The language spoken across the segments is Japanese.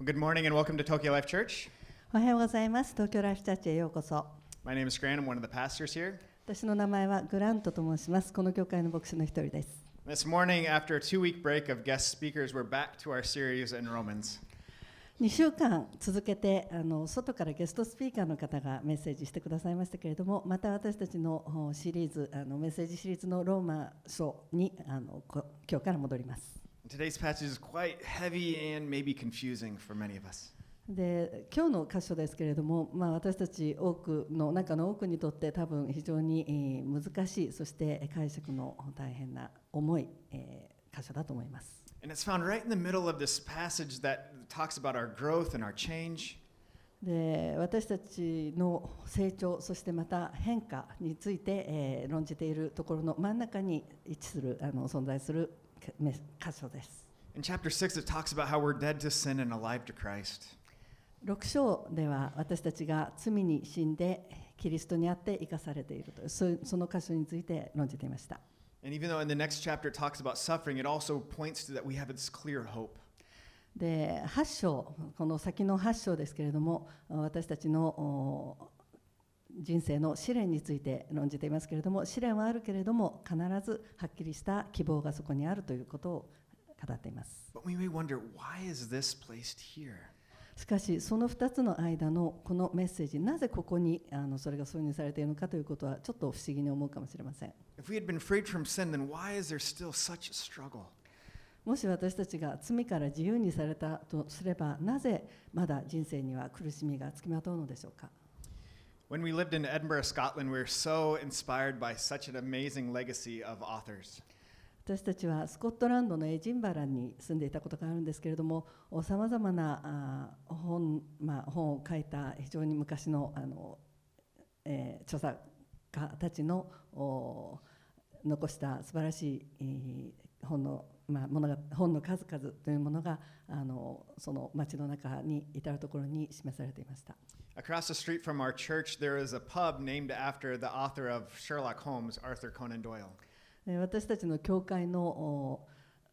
Well, good morning and welcome to Tokyo Life Church. おはようございます。東京ライフチャーチへようこそ。My name is Grant. I'm one of the pastors here. 私の名前はグラントと申します。この教会の牧師の一人です。This morning, after a two week break of guest speakers, we're back to our series in Romans. 2週間続けてあの外からゲストスピーカーの方がメッセージしてくださいましたけれどもまた私たちのおシリーズあのメッセージシリーズのローマ書にあのこ今日から戻ります。Today's passage is quite heavy and maybe confusing for many of us. で今日の箇所ですけれども、まあ、私たち多くの中の多くにとって多分非常に難しい、そして解釈の大変な重い箇所だと思います。で私たちの成長、そしてまた変化について論じているところの真ん中に位置するあの存在する箇所です。In 6:6章では私たちが罪に死んでキリストにあって生かされているとそ,の箇所について論じていました。で、8章、この先の8章ですけれども、私たちの人生の試練について論じていますけれども試練はあるけれども必ずはっきりした希望がそこにあるということを語っています?しかしその2つの間のこのメッセージなぜここにあのそれが挿入されているのかということはちょっと不思議に思うかもしれません?もし私たちが罪から自由にされたとすればなぜまだ人生には苦しみがつきまとうのでしょうか？When we lived in Edinburgh, Scotland, we were so inspired by such an amazing legacy of authors. 私たちはスコットランドのエジンバラに住んでいたことがあるんですけれどもさまざまなあ本,、まあ、本を書いた非常に昔のあの、えー著作家たちの残した素晴らしい、えー本の,、まあ、ものが本の数々というものがあのその街の中に至るところに示されていました。Across the street from our church, there is a pub named after the author of Sherlock Holmes, Arthur Conan Doyle. えー私たちの教会のお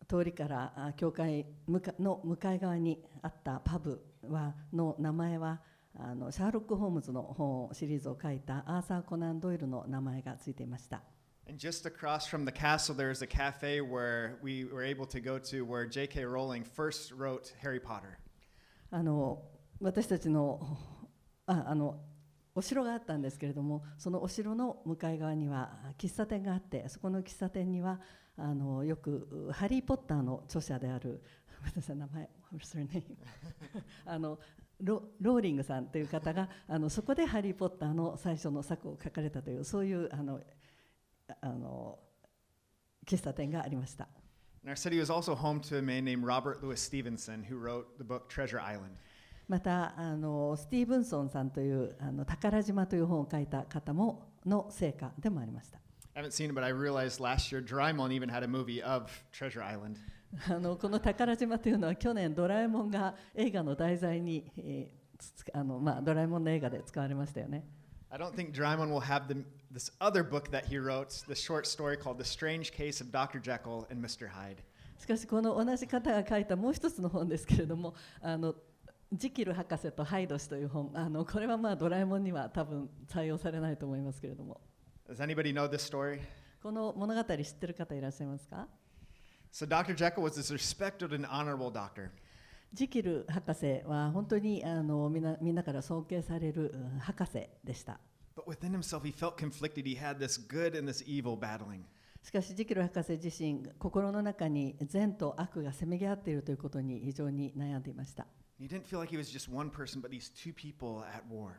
通りからあ教会の向かい側にあったパブはの名前はあのシャーロック・ホームズの本シリーズを書いたアーサー・コナン・ドイルの名前がついていました。And just across from the castle, there is a cafe where we were able to go to where J.K. Rowling first wrote Harry Potter. あの私たちのああのお城があったんですけれどもそのお城の向かい側には喫茶店があってそこの喫茶店にはあのよく「ハリー・ポッター」の著者であるごめんなさい名前 What's her name? あのロローリングさんという方があのそこで「ハリー・ポッター」の最初の作を書かれたというそういうあのあの喫茶店がありました。And our city was also home to a man named Robert Louis Stevenson, who wrote the book Treasure Island. またあのスティーブンソンさんというあの宝島という本を書いた方もの成果でもありました。I haven't seen it, but I realized last year Drymon even had a movie of Treasure Island. あのこの宝島というのは去年ドラえもんが映画の題材に、えーつあのまあ、ドラえもんの映画で使われましたよね。I don't think Drymon will have the, this other book that he wrote, the short story called The Strange Case of Dr. Jekyll and Mr. Hyde. しかしこの同じ方が書いたもう一つの本ですけれどもあのジキル博士とハイド氏という本あのこれはまあドラえもんには多分採用されないと思いますけれども Does anybody know this story? この物語知ってる方いらっしゃいますか So Dr. Jekyll was this respected and honorable doctor. ジキル博士は本当にあのみんなみんなから尊敬されるうん博士でした。But within himself, he felt conflicted. He had this good and this evil battling. しかしジキル博士自身心の中に善と悪がせめぎ合っているということに非常に悩んでいました He didn't feel like he was just one person, but these two people at war.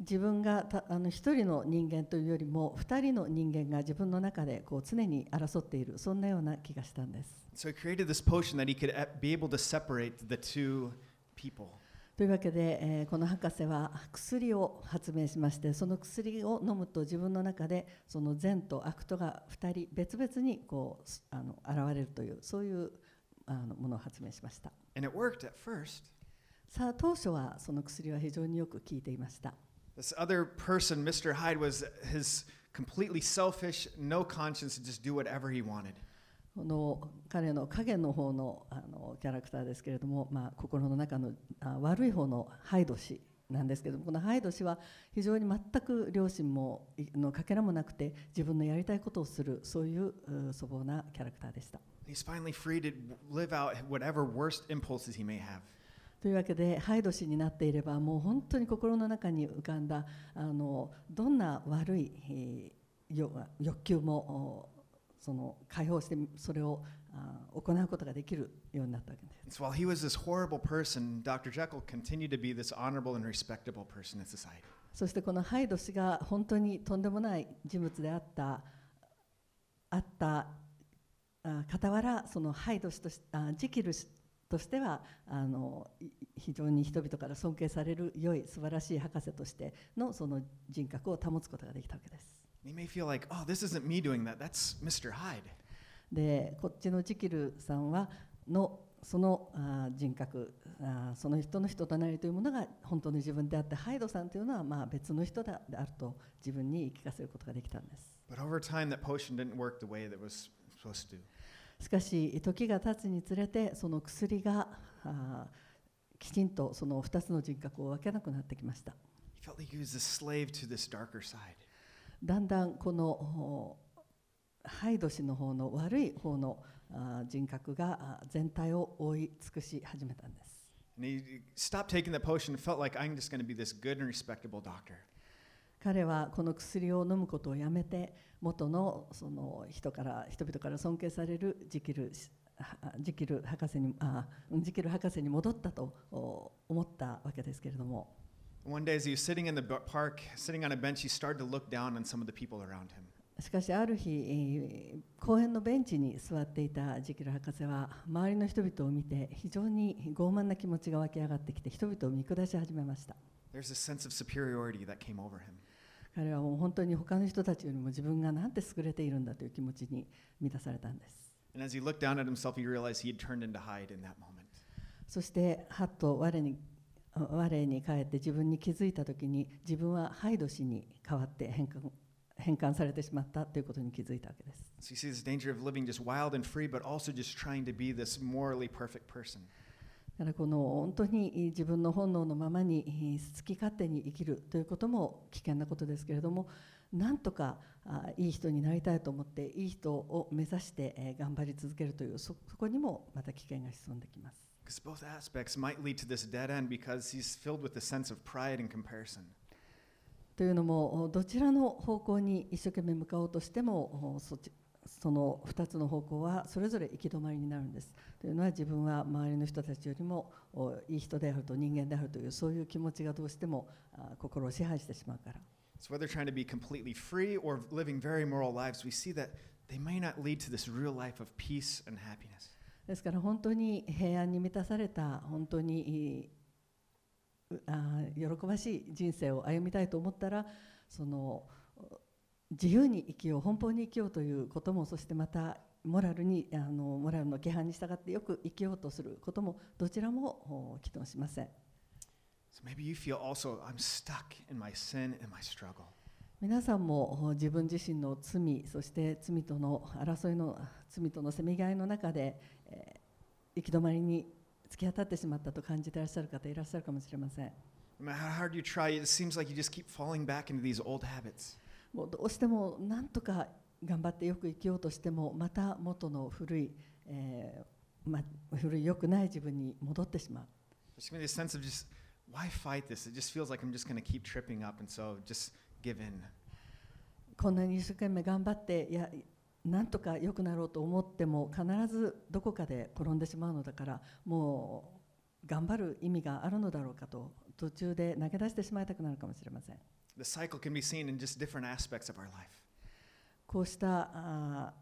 自分がたあの一人の人間というよりも二人の人間が自分の中でこう常に争っているそんなような気がしたんです So he created this potion that he could e- be able to separate the two people. というわけで、えーこの博士は薬を発明しましてその薬を飲むと自分の中でその善と悪とが2人別々にこうすあの現れるというそういうあのものを発明しました And it worked at first. さあ当初はその薬は非常によく効いていました This other person, Mr. Hyde, was his completely selfish, no conscience, to just do whatever he wanted. この彼の影の方のあのキャラクターですけれども、まあ、心の中のあ悪い方のハイド氏なんですけどもこのハイド氏は非常に全く両親もいのかけらもなくて自分のやりたいことをするそういうう粗暴なキャラクターでした。He's finally free to live out whatever worst impulses he may have. というわけでハイド氏になっていればもう本当に心の中に浮かんだあのどんな悪い、えーよ欲求もおその解放してそれを行うことができるようになったわけです。そしてこのハイド氏が本当にとんでもない人物であったあった傍らそのハイド氏としあジキル氏としてはあの非常に人々から尊敬される良い素晴らしい博士としてのその人格を保つことができたわけです。Like, oh, that. でこっちのジキルさんはのそのあ人格あその人の人となりというものが本当の自分であってハイドさんというのはまあ別の人だであると自分に聞かせることができたんです。しかし時が経つにつれてその薬があきちんとその2つの人格を分けなくなってきました。だんだんこのおハイド氏の方の悪い方のあ人格があ全体を覆い尽くし始めたんです And he he stopped taking the potion and felt like I'm just going to be this good and respectable doctor. 彼はこの薬を飲むことをやめて元のその人から人々から尊敬されるジキルはジキル博士にあジキル博士に戻ったとお思ったわけですけれども One day, as sitting in the park, sitting on a bench, he start to look down on some of the people around him. しかしある日、公園のベンチに座っていたジキル博士は周りの人々を見て非常に傲慢な気持ちが湧き上がってきて人々を見下し始めました。彼はもう本当に他の人たちよりも自分がなんて優れているんだという気持ちに満たされたんです。そして、はっと我に我に返って自分に気づいた時に自分はハイド氏に変わって変換変換されてしまったということに気づいたわけです So you see this danger of living just wild and free, but also just trying to be this morally perfect person. だからこの本当に自分の本能のままに好き勝手に生きるということも危険なことですけれどもなんとかあいい人になりたいと思っていい人を目指してえー頑張り続けるというそそこにもまた危険が潜んできます Because both aspects might lead to this dead end because he's filled with a sense of pride and comparison. というのもどちらの方向に一生懸命向かおうとしてもそっちその2つの方向はそれぞれ行き止まりになるんです。というのは自分は周りの人たちよりもおいい人であると人間であるというそういう気持ちがどうしてもあ心を支配してしまうから。 So whether trying to be completely free or living very moral lives, we see that they may not lead to this real life of peace and happiness. ですから本当に平安に満たされた本当にあ喜ばしい人生を歩みたいと思ったらその自由に生きよう奔放に生きようということもそしてまたモラルにあのモラルの規範に従ってよく生きようとすることもどちらもお機能しません So maybe you feel also, I'm stuck in my sin and my struggle. 皆さんもお自分自身の罪そして罪との争いの罪とのせめぎ合いの中で、えー、行き止まりに突き当たってしまったと感じてらっしゃる方いらっしゃるかもしれません。もうどうしても何とか頑張ってよく生きようとしてもまた元の古い、えーま、古い良くない自分に戻ってしまう。こんなに一生懸命頑張ってや何とか良くなろうと思っても必ずどこかで転んでしまうのだからもう頑張る意味があるのだろうかと途中で投げ出してしまいたくなるかもしれません。こうしたあ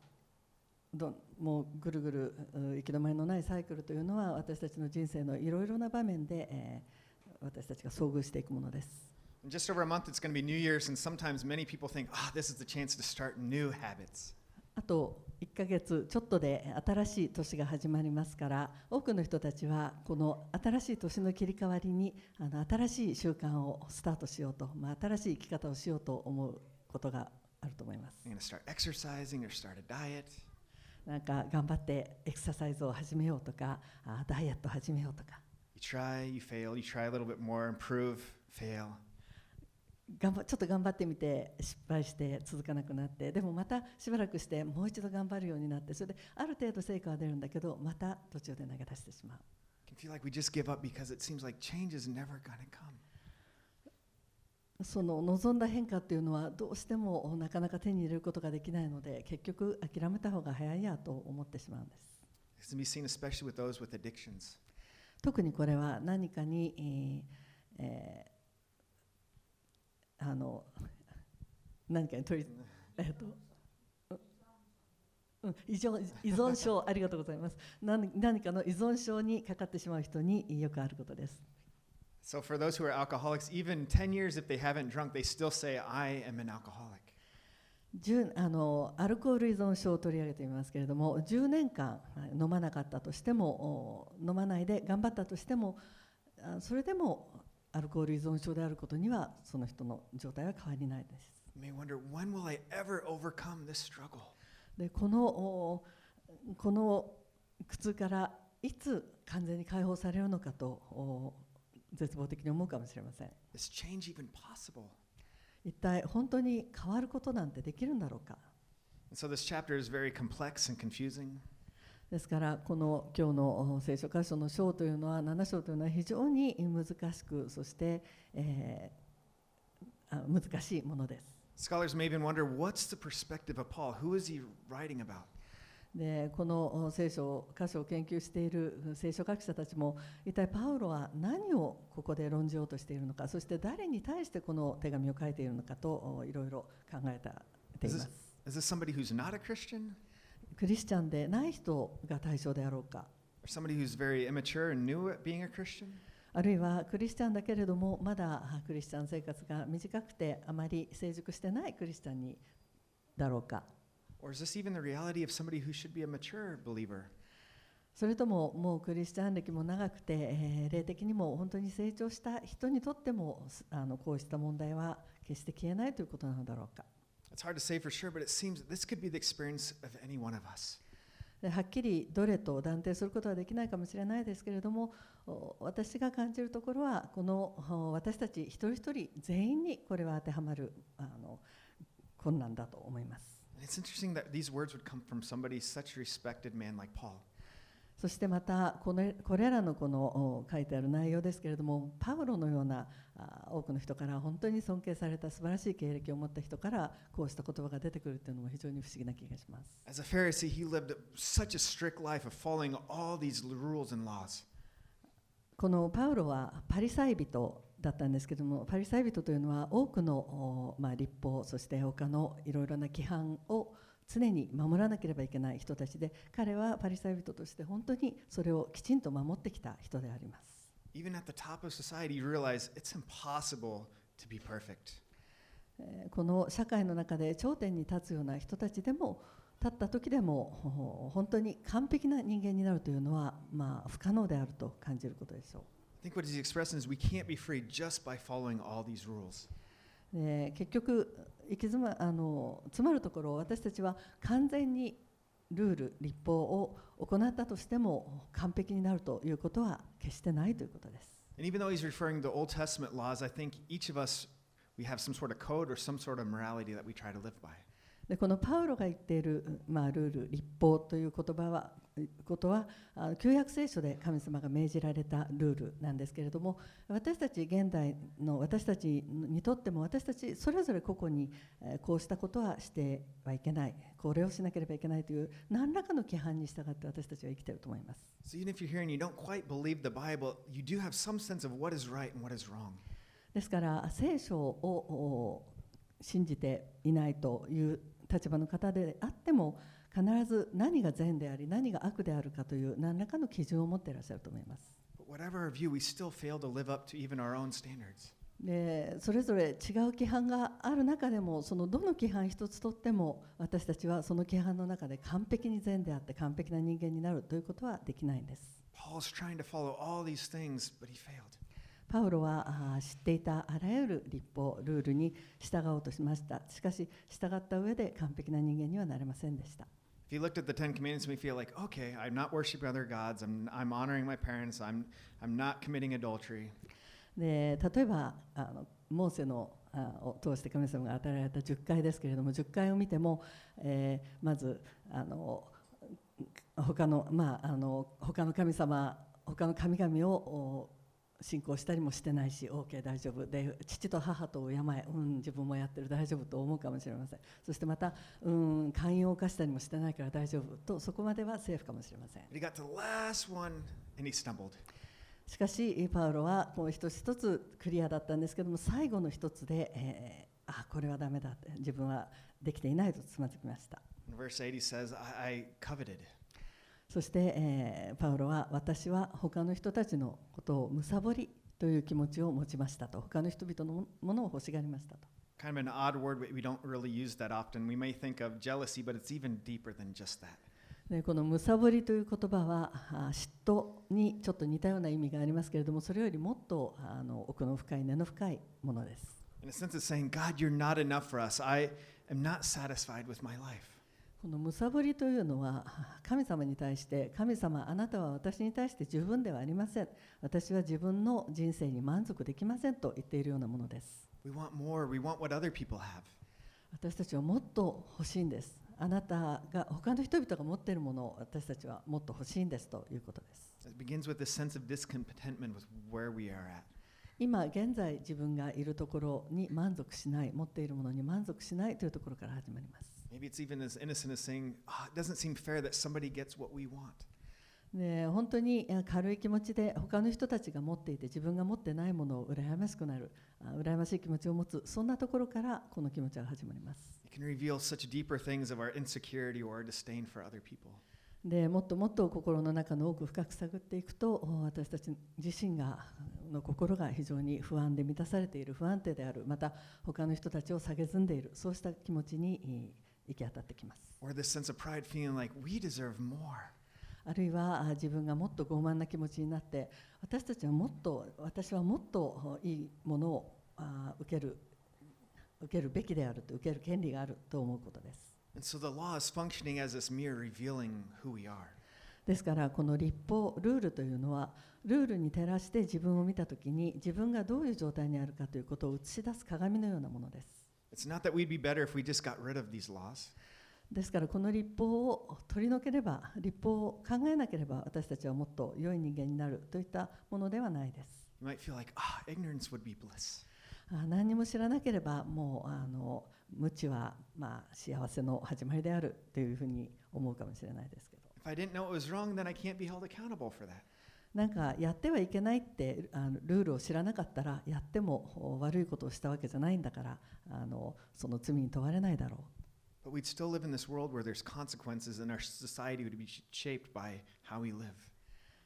どもうぐるぐる行き止まりのないサイクルというのは私たちの人生のいろいろな場面で、えー、私たちが遭遇していくものです。Just over a month, it's going to be New Year's, and sometimes many people think, ah,、oh, this is the chance to start new habits. あと1ヶ月ちょっとで新しい年が始まりますから多くの人たちはこの新しい年の切り替わりにあの新しい習慣をスタートしようと、まあ、新しい生き方をしようと思うことがあると思います.なんか頑張ってエクササイズを始めようとかあダイエットを始めようとか You try, you fail, you try a little bit more, improve, fail. 頑張ちょっと頑張ってみて失敗して続かなくなってでもまたしばらくしてもう一度頑張るようになってそれである程度成果は出るんだけどまた途中で投げ出してしまう.その望んだ変化っていうのはどうしてもなかなか手に入れることができないので結局諦めた方が早いやと思ってしまうんです.特にこれは何かに、えーえーあの何かに取り、えっとうんうん依存依存症ありがとうございます何何かの依存症にかかってしまう人によくあることです So, for those who are alcoholics, even 10 years if they haven't drunk, they still say, I am an alcoholic. 10あのアルコール依存症を取り上げてみますけれども10年間はい飲まなかったとしてもお飲まないで頑張ったとしてもあそれでもアルコール依存症であることにはその人の状態は変わりないです。でこの,この苦痛からいつ完全に解放されるのかと絶望的に思うかもしれません。一体本当に変わることなんてできるんだろうか？ですからこの今日のお聖書箇所の章というのは7章というのは非常に難しくそして、えーあ難しいものです。Scholars may even wonder, what's the perspective of Paul? Who is he writing about? でこのお聖書箇所を研究している聖書学者たちも一体パウロは何をここで論じようとしているのかそして誰に対してこの手紙を書いているのかとおいろいろ考えたています。Is this somebody who's not a Christian? クリスチャンでない人が対象であろうか Or somebody who's very immature and new at being a Christian? あるいはクリスチャンだけれどもまだクリスチャン生活が短くてあまり成熟してないクリスチャンにだろうか Or is this even the reality of somebody who should be a mature believer? それとももうクリスチャン歴も長くて、えー霊的にも本当に成長した人にとってもすあのこうした問題は決して消えないということなのだろうか It's hard to say for sure, but it seems this could be the experience of any one of us. ではっきりどれと断定することはできないかもしれないですけれどもお私が感じるところはこのお私たち一人一人全員にこれは当てはまるあの困難だと思います it's interesting that these words would come from somebody such a respected man like Paul. そしてまたこれこれらのこのお書いてある内容ですけれどもパウロのようなあ多くの人から本当に尊敬された素晴らしい経歴を持った人からこうした言葉が出てくるというのも非常に不思議な気がします。As a Pharisee, he lived such a strict life of following all these rules and laws. このパウロはパリサイ人だったんですけどもパリサイ人というのは多くの、おまあ、立法そして他のいろいろな規範を常に守らなけれいけない人たちで彼はパリサイ人として本当にそれをきちんと守ってきた人であります。この社会の中で頂点に立つような人たちでも立った時でも本当に完璧な人間になるというのはまあ不可能であると感じることでしょう。えー結局行き詰まあの詰まるところ私たちは完全にルール立法を行ったとしても完璧になるということは決してないということです。And even though he's referring to Old Testament laws, I think each of us, we have some sort of code or some sort of morality that we try to live by. でこのパウロが言っている、まあ、ルール立法という言葉はことは旧約聖書で神様が命じられたルールなんですけれども私たち現代の私たちにとっても私たちそれぞれ個々にえーこうしたことはしてはいけないこれをしなければいけないという何らかの規範に従って私たちは生きていると思います。So even if you're here and you don't quite believe the Bible, you do have some sense of what is right and what is wrong. ですから聖書をお信じていないという立場の方であっても必ず何が善であり何が悪であるかという何らかの基準を持っていらっしゃると思います。でそれぞれ違う規範がある中でもそのどの規範一つとっても私たちはその規範の中で完璧に善であって完璧な人間になるということはできないんです。Paul's trying to follow all these things, but he failed. パウロは知っていたあらゆる立法ルールに従おうとしましたしかし従った上で完璧な人間にはなれませんでした If you looked at the Ten Commandments, we feel like, okay, I'm not worshiping other gods. I'm, I'm honoring my parents. I'm, I'm not committing adultery. で例えばあのモーセのあを通して神様が与えられた10回ですけれども10回を見ても、えーまずあの他のまああの他の神様他の神々をお信仰したりもしてないし OK 大丈夫。で父と母と敬え、うん、自分もやってる。大丈夫と思うかもしれません。そしてまた、うん、寛容を犯したりもしてないから大丈夫とそこまではセーフかもしれません.しかしパウロはこう一つ一つクリアだったんですけども最後の一つで、えーあこれはダメだって自分はできていないとつまずきました。Verse 8, he says, I, I coveted. そして、えーパウロは私は他の人たちのことを貪りという気持ちを持ちましたと他の人々のものを欲しがりましたと Kind of an odd word, we don't really use that often. We may think of jealousy, but it's even deeper than just that. でこの貪りという言葉はあ嫉妬にちょっと似たような意味がありますけれどもそれよりもっとあの奥の深い根の深いものです In a sense, it's saying, God, you're not enough for us. I am not satisfied with my life. この貪りというのは神様に対して神様あなたは私に対して十分ではありません私は自分の人生に満足できませんと言っているようなものです We want more. We want what other people have. 私たちはもっと欲しいんですあなたが他の人々が持っているものを私たちはもっと欲しいんですということです It begins with this sense of discontentment with where we are at. 今現在自分がいるところに満足しない持っているものに満足しないというところから始まります Maybe it's even as innocent as saying, ah, doesn't seem fair that somebody gets what we want. 本当に軽い気持ちで他の人たちが持っていて自分が持ってないものを羨ましくなる羨ましい気持ちを持つそんなところからこの気持ちが始まりますでもっともっと心の中の奥深く探っていくと私たち自身がの心が非常に不安で満たされている不安定であるまた他の人たちを下げずんでいるそうした気持ちに行き当たってきます Or this sense of pride feeling like we deserve more. あるいはあ自分がもっと傲慢な気持ちになって私たちはもっと私はもっといいものをあ受ける受けるべきであると受ける権利があると思うことです so the law is functioning as this mirror revealing who we are. ですからこの立法ルールというのはルールに照らして自分を見た時に自分がどういう状態にあるかということを映し出す鏡のようなものですですからこの立法を取り除ければ立法を考えなければ私たちはもっと良い人間になるといったものではないです。何も知らなければもうあの無知はまあ幸せの始まりであるというふうに思うかもしれないですけど。なんかやってはいけないってあのルールを知らなかったらやってもお悪いことをしたわけじゃないんだからあのその罪に問われないだろ But we'd still live in this world where there's consequences and our society would be sh- shaped by how we live.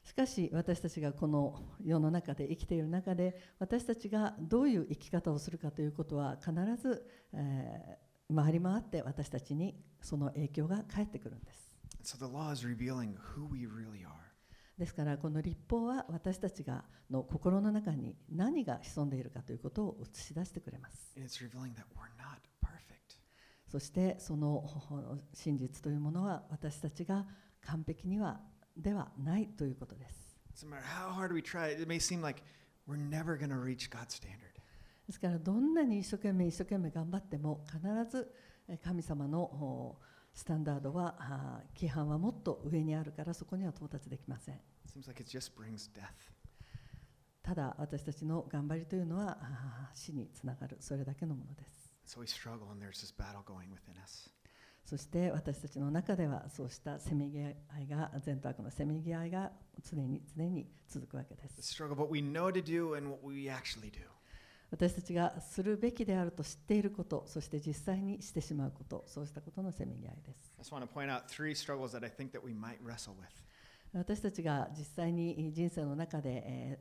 うしかし私たちがこの世の中で生きている中で私たちがどういう生き方をするかということは必ず、えー回り回って私たちにその影響が返ってくるんです So the law is revealing who we really are. ですからこの立法は私たちがの心の中に何が潜んでいるかということを映し出してくれます.そしてその真実というものは私たちが完璧にはではないということです.ですからどんなに一生懸命一生懸命頑張っても必ずえ神様のおスタンダードはあ規範はもっと上にあるからそこには到達できません。Like. ただ私たちの頑張りというのはあ死につながる。それだけのものです。So. そして私たちの中ではそうしたせめぎ合いが善と悪のせめぎ合いが常に常に続くわけです私たちがするべきであると知っていること、そして実際にしてしまうこと、そうしたことのせめぎ合いです。私たちが実際に人生の中で、え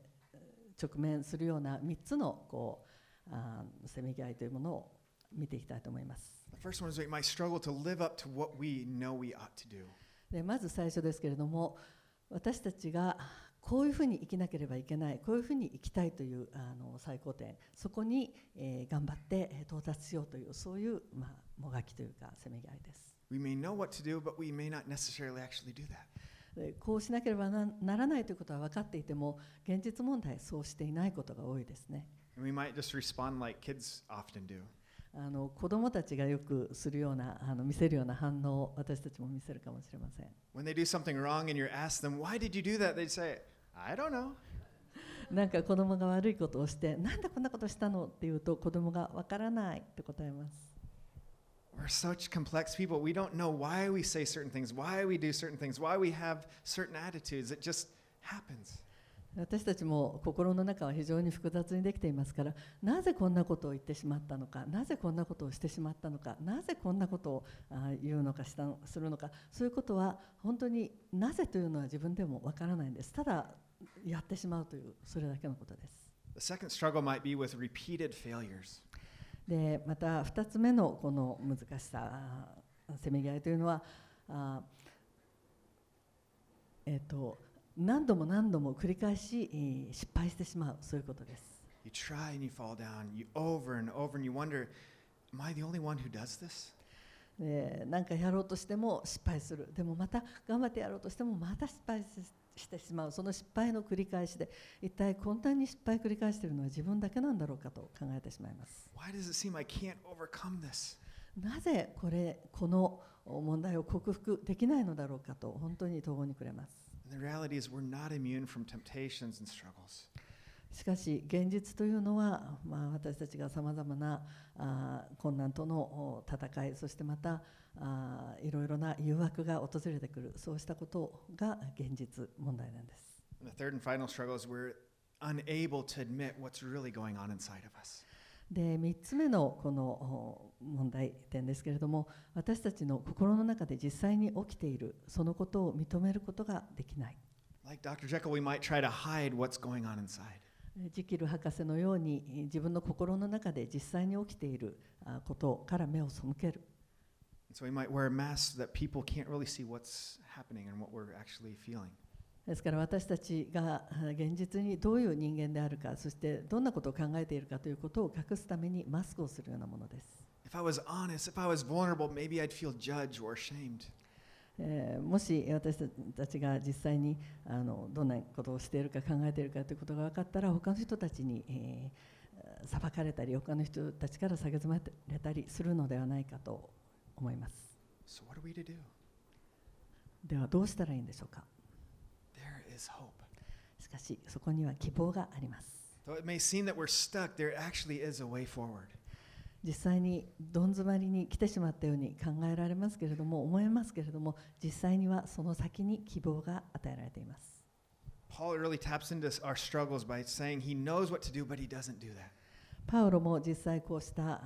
ー、直面するような3つのこうあせめぎ合いというものを見ていきたいと思います。まず最初ですけれども、私たちがこういうふうに生きなければいけないこういうふうに生きたいというあの最高点そこに、えー頑張ってえー到達しようというそういう、まあ、もがきというかせめぎ合いです We may know what to do, but we may not necessarily actually do that. でこうしなければなならないということは分かっていても現実問題そうしていないことが多いですね we might just respond like kids often do. あの子供たちがよくするようなあの見せるような反応を私たちも見せるかもしれません When they do something wrong and you ask them, Why did you do that? They'd say, I don't know. なんか子供が悪いことをしてなんでこんなことしたのって言うと子供がわからないって答えます We're such complex people. We don't know why we say certain things, why we do certain things, why we have certain attitudes. It just happens. 私たちも心の中は非常に複雑にできていますからなぜこんなことを言ってしまったのかなぜこんなことをしてしまったのかなぜこんなことをあ言うのかしたのするのかそういうことは本当になぜというのは自分でもわからないんですただやってしまうというそれだけのことです。で、また二つ目のこの難しさ、せめぎ合いというのは、えっ、と、何度も何度も繰り返し失敗してしまう、そういうことです。で、何かやろうとしても失敗する。でもまた頑張ってやろうとしてもまた。してしまうその失敗の繰り返しで一体こんなに失敗繰り返しているのは自分だけなんだろうかと考えてしまいます Why does it seem I can't overcome this? なぜこれこの問題を克服できないのだろうかと本当に途方に暮れます And the reality is, we're not immune from temptations and struggles. しかし現実というのは、まあ、私たちがさまざまなあー困難とのお戦いそしてまたあーいろいろな誘惑が訪れてくるそうしたことが現実問題なんです。The third and final struggle is we're unable to admit what's really going on inside of us. で3つ目のこのお問題点ですけれども私たちの心の中で実際に起きているそのことを認めることができない Like Dr. Jekyll, we might try to hide what's going on inside. えジキル博士のようにえ自分の心の中で実際に起きているあことから目を背ける so we might wear a mask that people can't really see what's happening and what we're actually feeling. ですから私たちが現実にどういう人間であるか、そしてどんなことを考えているかということを隠すためにマスクをするようなものです。えもし私たちが実際にあのどんなことをしているか考えているかということが分かったら、他の人たちに、え、裁かれたり、他の人たちから下げ詰まれたりするのではないかと思います。So、what are we ではどうしたらいいんでしょうか？There is hope. しかし、そこには希望があります。実際にどん詰まりに来てしまったように考えられますけれども、思いますけれども、実際にはその先に希望が与えられています。パウロも実際こうした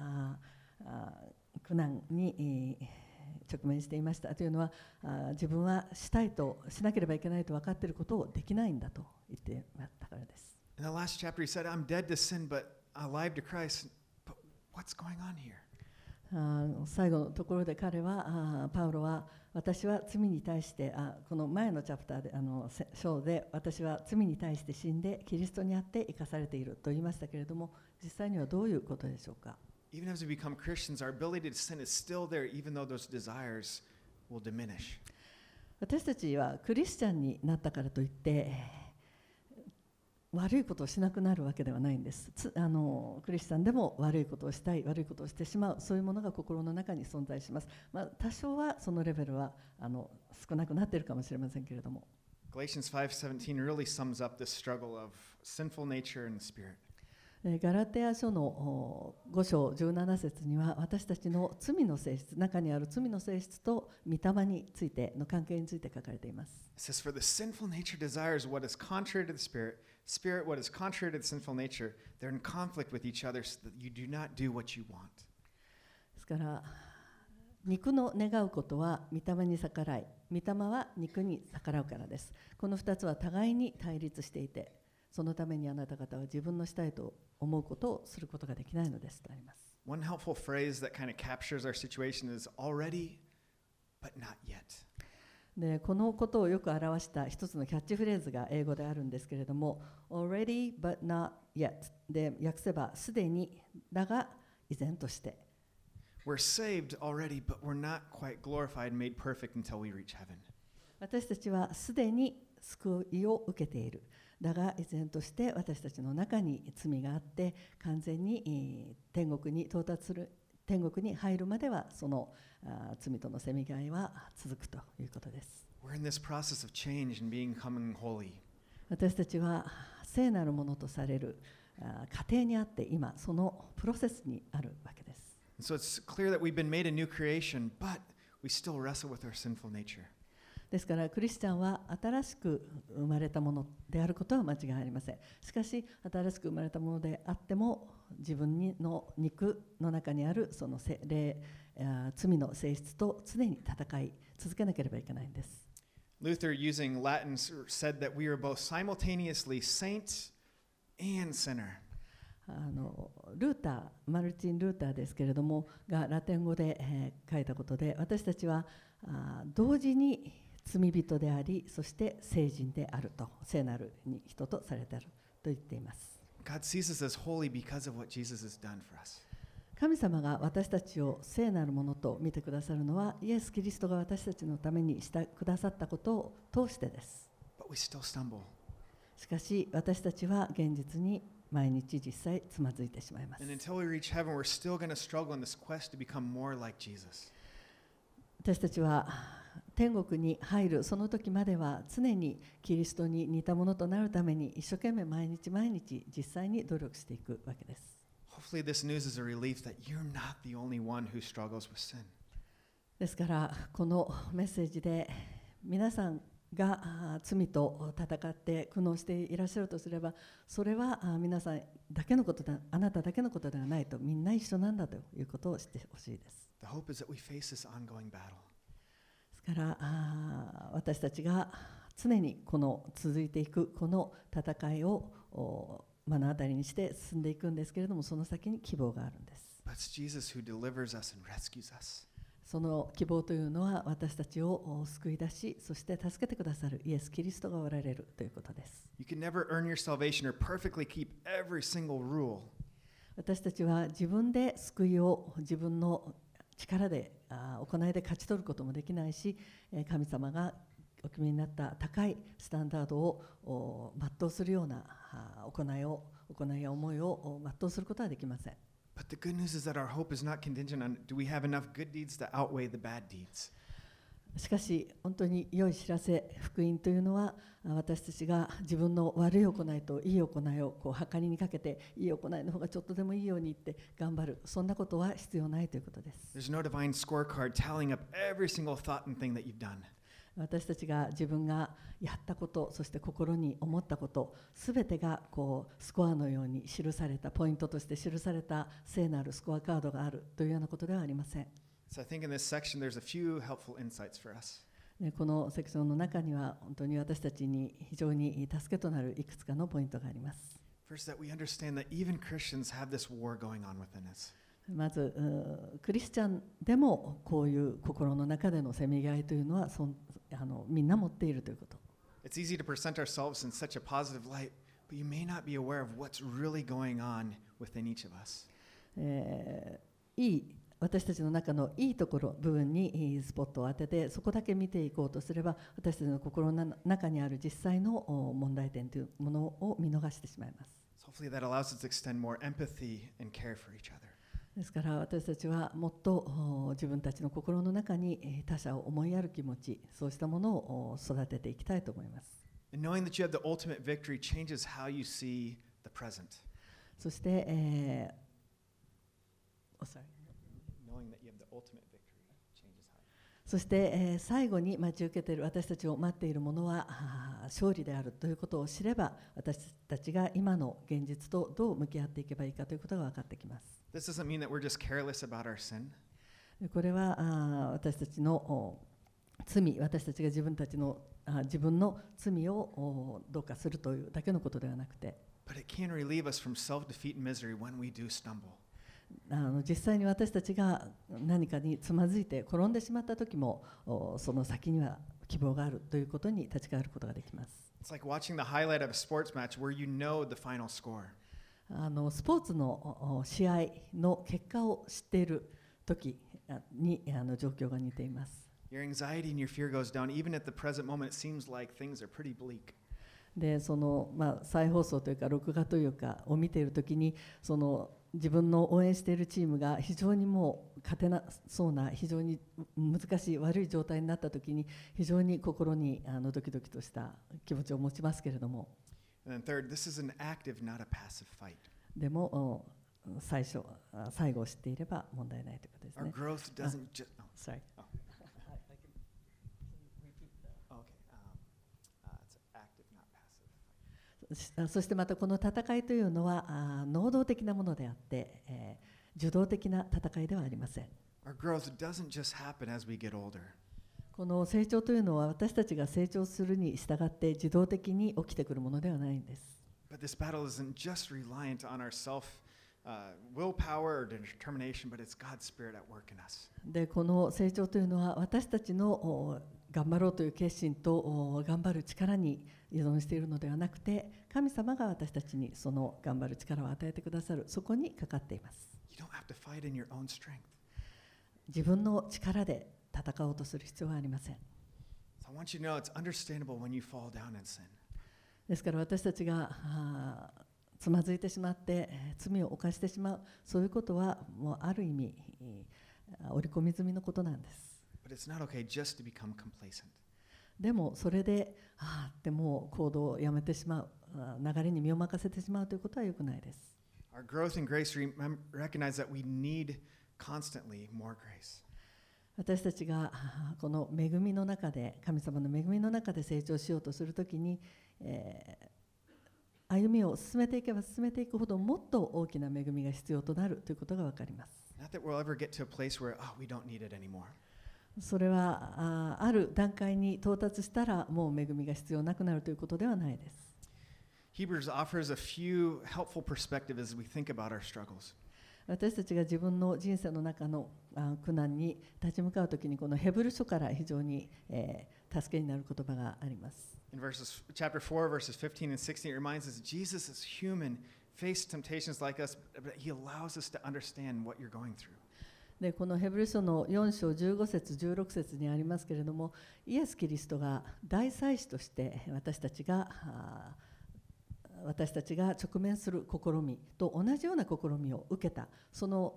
苦難に、えー直面していましたというのは自分はしたいとしなければいけないと分かっていることをできないんだと言っていたからです In the last chapter, he said, I'm dead to sin, but alive to Christ. But what's going on here? 最後のところで彼はパウロは私は罪に対してあこの前のチャプターであのせ章で私は罪に対して死んでキリストにあって生かされていると言いましたけれども実際にはどういうことでしょうか？Even as we become Christians, our ability to sin is still there, even though those desires will diminish. 私たちはクリスチャンになったからといって悪いことをしなくなるわけではないんですつあのクリスチャンでも悪いことをしたい悪いことをしてしまうそういうものが心の中に存在します、まあ、多少はそのレベルはあの少なくなっているかもしれませんけれども Galatians 5:17 really sums up this struggle of sinful nature and spirit. えーガラテヤ書のお5章17節には私たちの罪の性質中にある罪の性質と御霊についての関係について書かれています It says, For the sinful nature desires what is contrary to the spirit, spirit what is contrary to the sinful nature. They're in conflict with each other so that you do not do what you want. ですから肉の願うことは御霊に逆らい御霊は肉に逆らうからですこの2つは互いに対立していてそのためにあなた方は自分のしたいと思うことをすることができないのですとあります One helpful phrase that kind of captures our situation is already, but not yet. でこのことをよく表した一つのキャッチフレーズが英語であるんですけれども already but not yet で訳せばすでにだが依然として We're saved already, but we're not quite glorified made perfect until we reach heaven. 私たちはすでに救いを受けているだが依然として私たちの中に罪があって完全に天国に到達する天国に入るまではその罪とのせみがいは続くということです。私たちは聖なるものとされる家庭にあって今そのプロセスにあるわけです。So it's clear that we've been made a new creation, but we still wrestle with our. ですからクリスチャンは新しく生まれたものであることは間違いありませんしかし新しく生まれたものであっても自分にの肉の中にあるそのせ霊罪の性質と常に戦い続けなければいけないんです Luther, using Latin, said that we are both simultaneously saint and sinner. あのルーターマルチン・ルーターですけれどもがラテン語で、えー書いたことで私たちはあー同時に罪人でありそして聖人であると聖なる人とされてると言っています神様が私たちを聖なるものと見てくださるのはイエス・キリストが私たちのためにしたくださったことを通してです。しかし私たちは現実に毎日実際つまずいてしまいます。私たちは天国に入るその時までは常にキリストに似たものとなるために一生懸命毎日毎日実際に努力していくわけです Hopefully, this news is a relief that you're not the only one who struggles with sin. ですからこのメッセージで皆さんが罪と戦って苦悩していらっしゃるとすればそれは皆さんだけのことだあなただけのことではないとみんな一緒なんだということを知ってほしいです。The hope is that we face this ongoing battle. ですからあー私たちが常にこの続いていくこの戦いをお目の当たりにして進んでいくんですけれどもその先に希望があるんですその希望というのは私たちをお救い出しそして助けてくださるイエス・キリストがおられるということです You can never earn your salvation or perfectly keep every single rule. 私たちは自分で救いを自分の力で行いで勝ち取ることもできないしえー神様がお決めになった高いスタンダードをお全うするような行いを行いや思いをお全うすることはできません But the good news is that our hope is not contingent on do we have enough good deeds to outweigh the bad deeds. しかし本当に良い知らせ福音というのはあ私たちが自分の悪い行いといい行いをこう計りにかけていい行いの方がちょっとでもいいようにって頑張るそんなことは必要ないということです There's no divine scorecard tallying up every single thought and thing that you've done. 私たちが自分がやったことそして心に思ったことすべてがこうスコアのように記されたポイントとして記された聖なるスコアカードがあるというようなことではありません So I think in this section there's a few helpful insights for us. ねこのセクションの中には本当に私たちに非常に助けとなるいくつかのポイントがあります First, that we understand that even Christians have this war going on within us. まずクリスチャンでもこういう心の中でのせめぎ合いというのはそんあのみんな持っているということ It's easy to present ourselves in such a positive light, but you may not be aware of what's really going on within each of us. えーいい私たちの中のいいところ部分にいいスポットを当ててそこだけ見ていこうとすれば私たちの心のな中にある実際のお問題点というものを見逃してしまいます So hopefully that allows us to extend more empathy and care for each other. ですから私たちはもっと自分たちの心の中に他者を思いやる気持ち、そうしたものを育てていきたいと思います。そして、えー、そして、えー最後に待ち受けている私たちを待っているものは勝利であるということを知れば私たちが今の現実とどう向き合っていけばいいかということが分かってきます。This doesn't mean that we're just careless about our sin. でこれはあー私たちのお罪私たちが自分たちのあ自分の罪をおどうかするというだけのことではなくて But it can relieve us from self defeat and misery when we do stumble. あの実際に私たちが何かにつまずいて転んでしまった時もその先には希望があるということに立ち返ることができます。あのスポーツの試合の結果を知っている時にあの状況が似ています。で、その、まあ、再放送というか、録画というかを見ている時に、その、自分の応援しているチームが非常にもう勝てなそうな非常に難しい悪い状態になった時に非常に心にあのドキドキとした気持ちを持ちますけれども third, active. でもお最初あ最後を知っていれば問題ないということですね。growth doesn't just. Oh, Sorry. Oh. okay. Um, uh, it's active, not passive. しあそしてまたこの戦いというのはあ能動的なものであって、えー受動的な戦いではありません。Our growth doesn't just happen as we get older. この成長というのは私たちが成長するに従って自動的に起きてくるものではないんです。But this battle isn't just reliant on our self uh, willpower or determination, but it's God's Spirit at work in us. でこの成長というのは私たちのお頑張ろうという決心とお頑張る力に依存しているのではなくて神様が私たちにその頑張る力を与えてくださる。そこにかかっています.自分の力で戦おうとする必要はありません.ですから私たちがつまずいてしまってえー罪を犯してしまう。そういうことはもうある意味えー織り込み済みのことなんですでもそれで、ああ、でも行動をやめてしまう、流れに身を任せてしまうということはよくないです。Our 私たちがこの恵みの中で、神様の恵みの中で成長しようとするときに、えー、歩みを進めていけば進めていくほど、もっと大きな恵みが必要となるということがわかります。Not that we'll ever get to a place where, we don't need it anymore. それはある段階に到達したらもう恵みが必要なくなるということではないです Hebrews offers a few helpful perspectives as we think about our struggles. 私たちが自分の人生の中のあ苦難に立ち向かうときにこのヘブル書から非常に、えー助けになる言葉があります。In verses, chapter 4, verses 15 and 16, it reminds us Jesus is human, faced temptations like us, but he allows us to understand what you're going through. でこのヘブル書の4章15節16節にありますけれどもイエス・キリストが大祭司として私たちが私たちが直面する試みと同じような試みを受けたその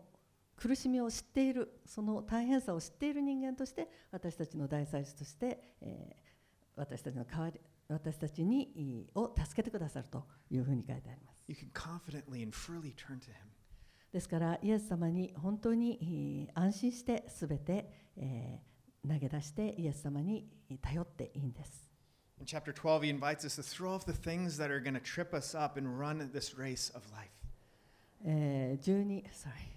苦しみを知っているその大変さを知っている人間として私たちの大祭司として、えー私たちの代わり私たちにを助けてくださるというふうに書いてあります。You can confidently and freely turn to him. ですからイエス様に本当にえー安心してすべて、えー投げ出してイエス様に頼っていいんです。In chapter 12, he invites us to throw off the things that are going to trip us up and run this race of life. えー、12, sorry,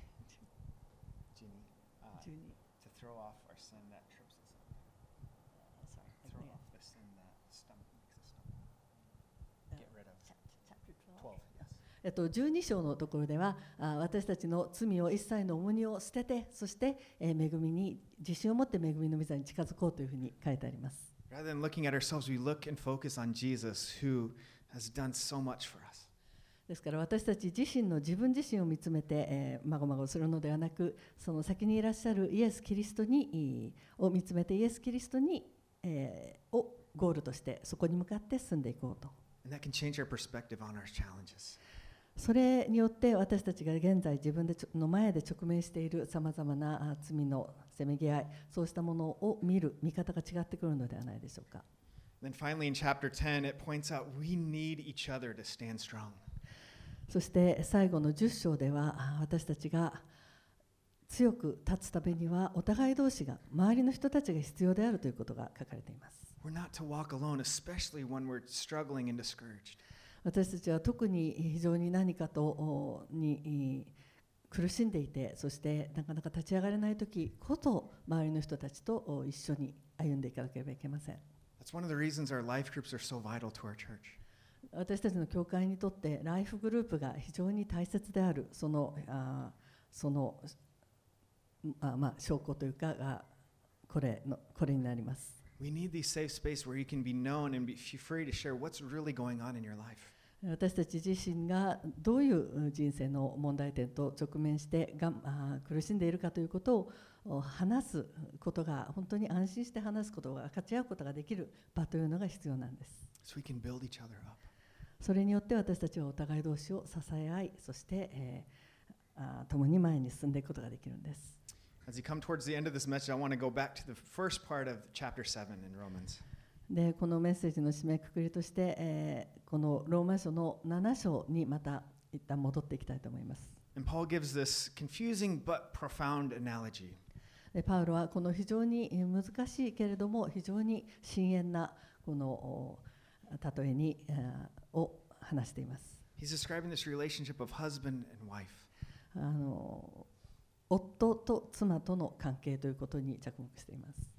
Jeannie, uh, 12 to throw off our sin that trips us up. sorry, Throw off the sin that stumble, makes us stumble. Get rid of. 12, yes. えっと、12章のところではあ私たちの罪を一切の重荷を捨ててそして、えー恵みに自信を持って恵みの御座に近づこうというふうに書いてあります。Rather than looking at ourselves, we look and focus on Jesus who has done so much for us. ですから私たち自身の自分自身を見つめて、えー、まごまごするのではなくその先にいらっしゃるイエス・キリストにいを見つめてイエス・キリストに、えーをゴールとしてそこに向かって進んでいこうと And that can change our perspective on our challenges. それによって私たちが現在自分でちょの前で直面しているさまざまなあ罪のせめぎ合いそうしたものを見る見方が違ってくるのではないでしょうか Then finally, in chapter 10, it points out we need each other to stand strong. そして最後の10章ではあ私たちが強く立つためにはお互い同士が周りの人たちが必要であるということが書かれています We're not to walk alone, especially when we're struggling and discouraged. 私たちは特に非常に何かとおにい苦しんでいてそしてなかなか立ち上がれない時こそ周りの人たちとお一緒に歩んでいかなければいけません That's one of the reasons our life groups are so vital to our church. 私たちの教会にとってライフグループが非常に大切であるそのあそのあまあ証拠というかあこれのこれになります We need these safe space where you can be known and be free to share what's really going on in your life. 私たち自身がどういう人生の問題点と直面してが苦しんでいるかということをお話すことが本当に安心して話すことが分かち合うことができる場というのが必要なんです。so. それによって私たちはお互い同士を支え合いそして、えーあー共に前に進んでいくことができるんです。As you come towards the end of this message, I want to go back to the first part of chapter 7 in Romans. でこのメッセージの締めくくりとして、えーこのローマ書の7章にまた一旦戻っていきたいと思います。And Paul gives this confusing but profound analogy. でパウロはこの非常にえー難しいけれども非常に深遠なこのお例えにえーを話しています。He's describing this relationship of husband and wife. あの夫と妻との関係ということに着目しています。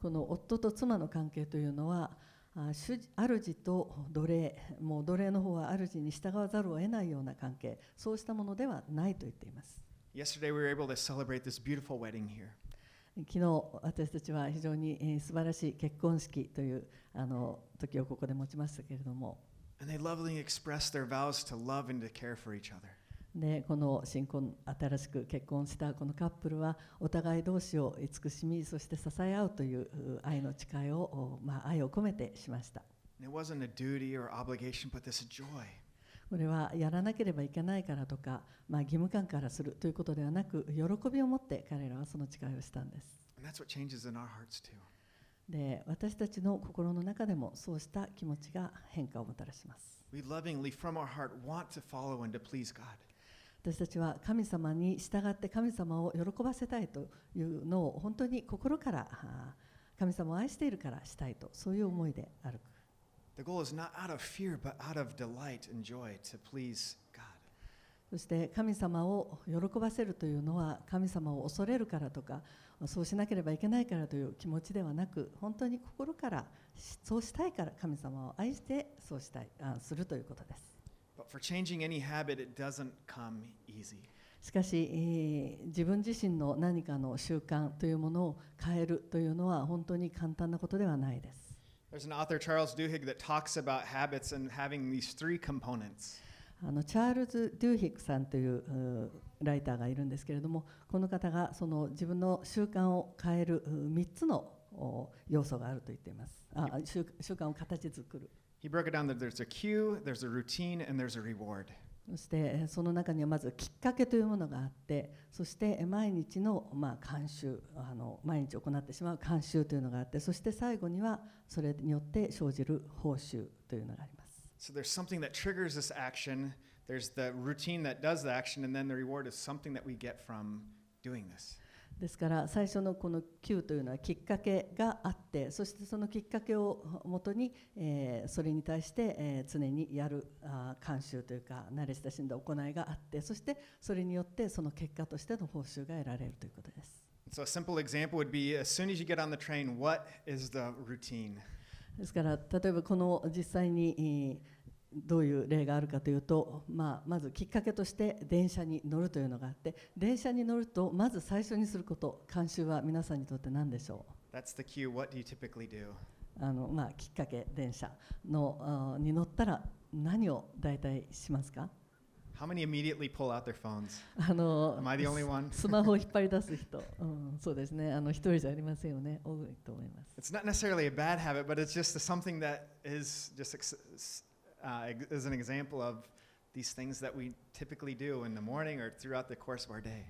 この夫と妻の関係というのは、主るじと奴隷、もう奴隷の方は主るに従わざるを得ないような関係、そうしたものではないと言っています。昨日私たちは非常に素晴らしい結婚式というあの時をここで持ちましたけれども。And they lovingly expressed their vows to love and to care for each other. でこの新婚新しく結婚したこのカップルはお互い同士を慈しみそして支え合うというう愛の誓いを、おまあ、愛を込めてしました.これはやらなければいけないからとか、まあ、義務感からするということではなく喜びを持って彼らはその誓いをしたんですで私たちの心の中でもそうした気持ちが変化をもたらします We lovingly, from our heart, want to follow and to please God. 私たちは神様に従って神様を喜ばせたいというのを本当に心から神様を愛しているからしたいとそういう思いで歩く The goal is not out of fear, but out of delight and joy to please God. そして神様を喜ばせるというのは神様を恐れるからとかそうしなければいけないからという気持ちではなく本当に心からしそうしたいから神様を愛してそうしたいあするということです But for changing any habit, it doesn't come easy. しかし、えー自分自身の何かの習慣というものを変えるというのは本当に簡単なことではないです There's an author, Charles Duhigg, that talks about habits and having these three components. あのチャールズ・デューヒックさんといううライターがいるんですけれどもこの方がその自分の習慣を変える3つのお要素があると言っています。あ習習慣を形作る。He broke it down that there's a cue, there's a routine, and there's a reward. そしてえーその中にはまずきっかけというものがあってそしてえー毎日のまあ慣習あの毎日行ってしまう慣習というのがあってそして最後にはそれによって生じる報酬というのがあります。So there's something that triggers this action, there's the routine that does the action, and then the reward is something that we get from doing this. ですから最初のこの Q というのはきっかけがあってそしてそのきっかけをもとに、えーそれに対して、えー常にやるあー慣習というか慣れ親しんだ行いがあってそしてそれによってその結果としての報酬が得られるということです。So a simple example would be as soon as you get on the train, what is the routine? ですから例えばこの実際にえーどういう例があるかというと、まあ、まずきっかけとして電車に乗るというのがあって電車に乗るとまず最初にすること慣習は皆さんにとって何でしょう That's the cue. What do you typically do? あのまあ、きっかけ電車のあに乗ったら何を大体しますか How many immediately pull out their phones? あの Am I the only one? スマホを引っ張り出す人、うん、そうですねあの一人じゃありませんよね多いと思います It's not necessarily a bad habit, but it's just something that is just uh, is an example of these things that we typically do in the morning or throughout the course of our day.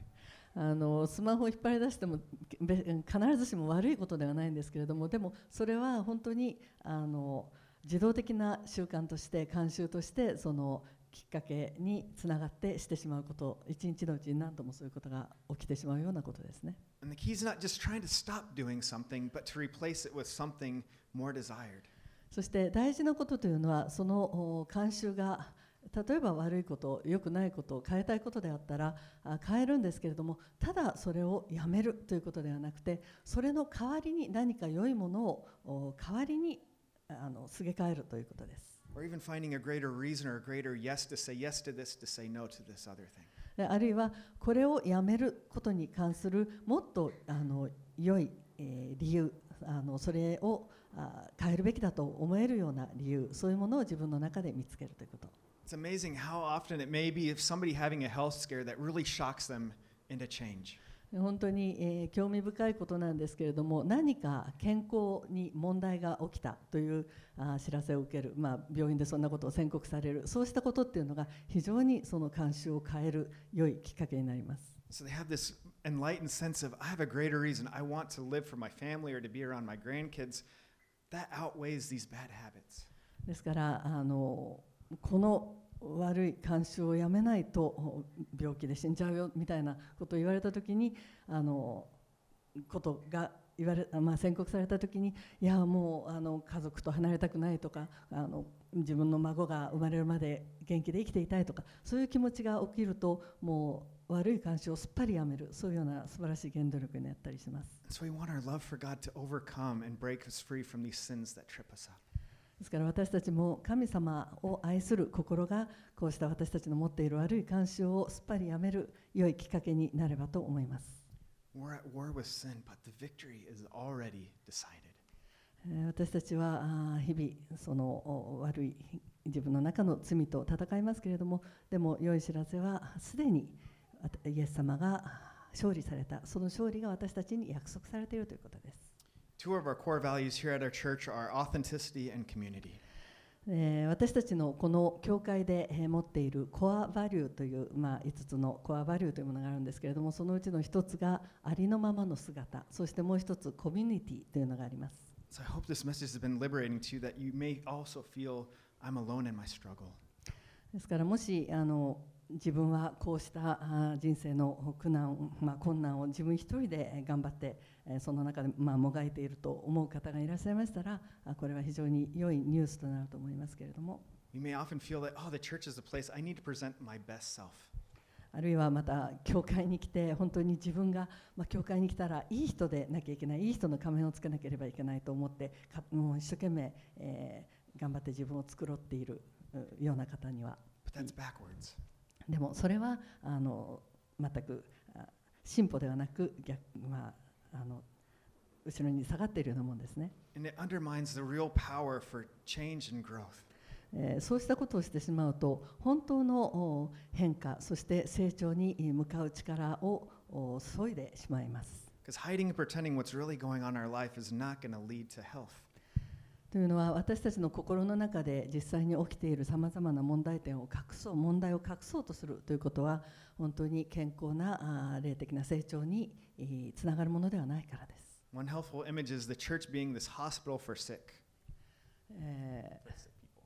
あのスマホを引っ張り出してもべ必ずしも悪いことではないんですけれどもでもそれは本当にあの自動的な習慣として慣習としてそのきっかけにつながってしてしまうこと一日のうちに何度もそういうことが起きてしまうようなことですね。And the key is not just trying to stop doing something, but to replace it with something more desired. そして大事なことというのはそのお慣習が例えば悪いこと良くないことを変えたいことであったらあ変えるんですけれどもただそれをやめるということではなくてそれの代わりに何か良いものをお代わりにあのすげ替えるということです。Or even finding a greater reason or a greater yes to say yes to this, to say no to this other thing. であるいはこれをやめることに関するもっとあの良い、えー理由あのそれをあ変えるべきだと思えるような理由そういうものを自分の中で見つけるということ It's amazing how often it may be if somebody having a health scare that really shocks them into change. 本当に、えー興味深いことなんですけれども何か健康に問題が起きたというあー知らせを受ける、まあ、病院でそんなことを宣告されるそうしたことっていうのが非常にその慣習を変える良いきっかけになります。So they have this enlightened sense of, I have a greater reason. I want to live for my family or to be around my grandkids. That outweighs these bad habits. ですからあのこの悪い慣習をやめないと病気で死んじゃうよみたいなことを言われた時にあのことが言われ、まあ、宣告された時にいやもうあの家族と離れたくないとかあの自分の孫が生まれるまで元気で生きていたいとかそういう気持ちが起きるともう悪い慣習をすっぱりやめるそういうような素晴らしい原動力になったりします。And so we want our love for God to overcome and break us free from these sins that trip us up. ですから私たちも神様を愛する心がこうした私たちの持っている悪い慣習をすっぱりやめる良いきっかけになればと思います。We're at war with sin, but the victory is already decided. えー私たちは日々そのお悪い自分の中の罪と戦いますけれどもでも良い知らせはすでにイエス様が勝利されたその勝利が私たちに約束されているということです。Two of our core values here at our church are authenticity and community. えー私たちのこの教会でえー持っているコアバリューという、まあ、5つのコアバリューというものがあるんですけれどもそのうちの1つがありのままの姿そしてもう1つコミュニティというのがあります So I hope this message has been liberating to you that you may also feel I'm alone in my struggle. ですからもしあの自分はこうした人生の苦難、まあ、困難を自分一人でえー頑張ってえーその中で、まあ、もがいていると思う方がいらっしゃいましたらあこれは非常に良いニュースとなると思いますけれども You may often feel that, oh, the church is place I need to present my best self. あるいはまた教会に来て本当に自分が、まあ、教会に来たらいい人でなきゃいけないいい人の仮面をつけなければいけないと思ってかもう一生懸命、えー頑張って自分を作ろうっているうような方には But that's backwards. でもそれはあの全く進歩ではなく逆、まあ、あの後ろに下がっているようなもんですね。And it undermines the real power for change and growth. そうしたことをしてしまうと本当の変化そして成長に向かう力をそいでしまいます。Really、life is not lead to health. というのは私たちの心の中で実際に起きているさまざまな問題点を隠そう問題を隠そうとするということは本当に健康な霊的な成長にえーつながるものではないからです。One helpful image is the church being this hospital for sick. えー For sick people.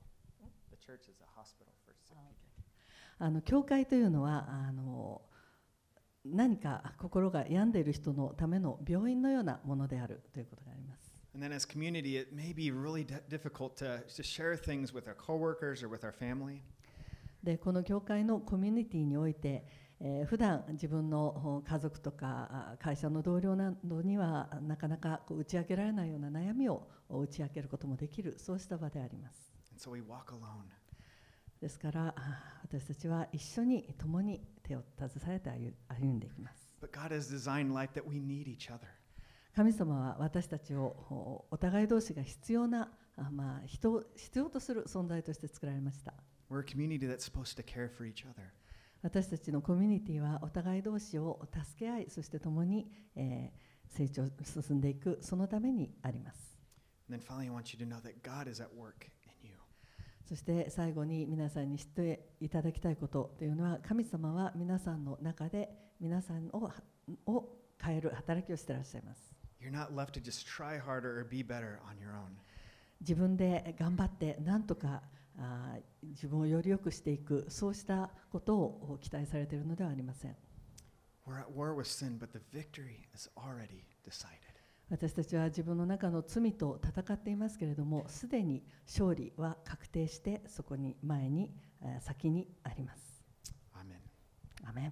The church is a hospital for sick people. あの教会というのはあの何か心が病んでいる人のための病院のようなものであるということがあります。And then as community, it may be really di- difficult to, to share things with our coworkers or with our family. でこの教会のコミュニティにおいて、えー普段自分のお家族とかあ会社の同僚などにはなかなかこう打ち明けられないような悩みをお打ち明けることもできるそうした場であります。So. ですからあ私たちは一緒に共に手を携えて歩歩んでいきます。But God has designed life that we need each other. 神様は私たちをおお互い同士が必要なあまあ人を必要とする存在として作られました。私たちのコミュニティはお互い同士を助け合いそして共に、えー成長進んでいくそのためにあります.そして最後に皆さんに知っていただきたいことというのは神様は皆さんの中で皆さんをを変える働きをしていらっしゃいます You're not left to just try harder or be better on your own. 自分で頑張ってなんとかあ自分をより良くしていくそうしたことを期待されているのではありません。私たちは自分の中の罪と戦っていますけれどもすでに勝利は確定してそこに前に先にあります。アメ,